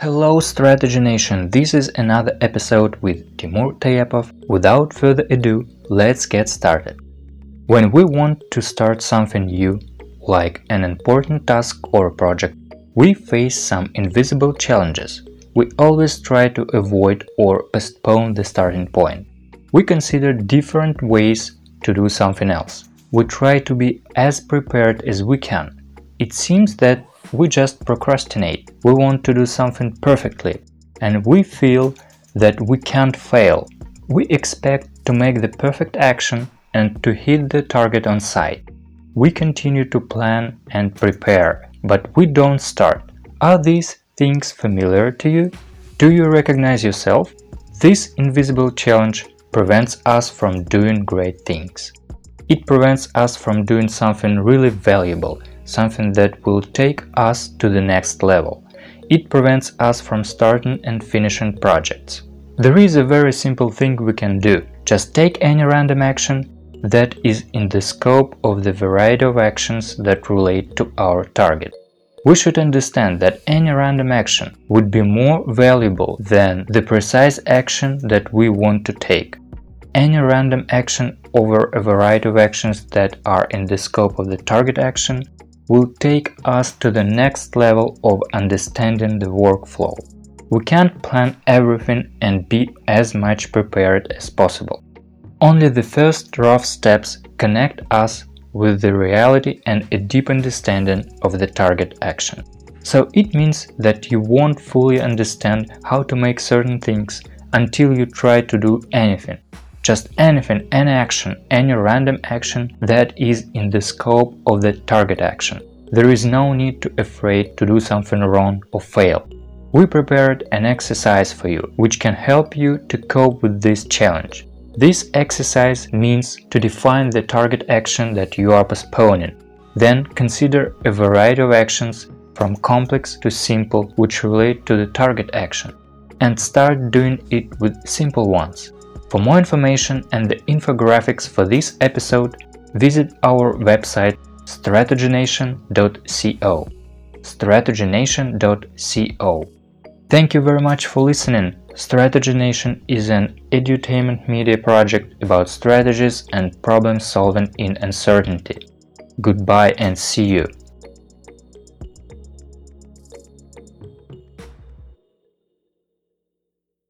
Hello Strategy Nation, this is another episode with Timur Tayepov. Without further ado, let's get started. When we want to start something new, like an important task or project, we face some invisible challenges. We always try to avoid or postpone the starting point. We consider different ways to do something else. We try to be as prepared as we can. It seems that we just procrastinate. We want to do something perfectly, and we feel that we can't fail. We expect to make the perfect action and to hit the target on sight. We continue to plan and prepare, but we don't start. Are these things familiar to you? Do you recognize yourself? This invisible challenge prevents us from doing great things. It prevents us from doing something really valuable something that will take us to the next level. It prevents us from starting and finishing projects. There is a very simple thing we can do. Just take any random action that is in the scope of the variety of actions that relate to our target. We should understand that any random action would be more valuable than the precise action that we want to take. Any random action over a variety of actions that are in the scope of the target action will take us to the next level of understanding the workflow. We can't plan everything and be as much prepared as possible. Only the first rough steps connect us with the reality and a deep understanding of the target action. So it means that you won't fully understand how to make certain things until you try to do anything. Just anything, any action, any random action that is in the scope of the target action. There is no need to afraid to do something wrong or fail. We prepared an exercise for you, which can help you to cope with this challenge. This exercise means to define the target action that you are postponing. Then consider a variety of actions from complex to simple which relate to the target action and start doing it with simple ones. For more information and the infographics for this episode, visit our website strategynation.co. strategynation.co. Thank you very much for listening. Strategy Nation is an edutainment media project about strategies and problem solving in uncertainty. Goodbye and see you.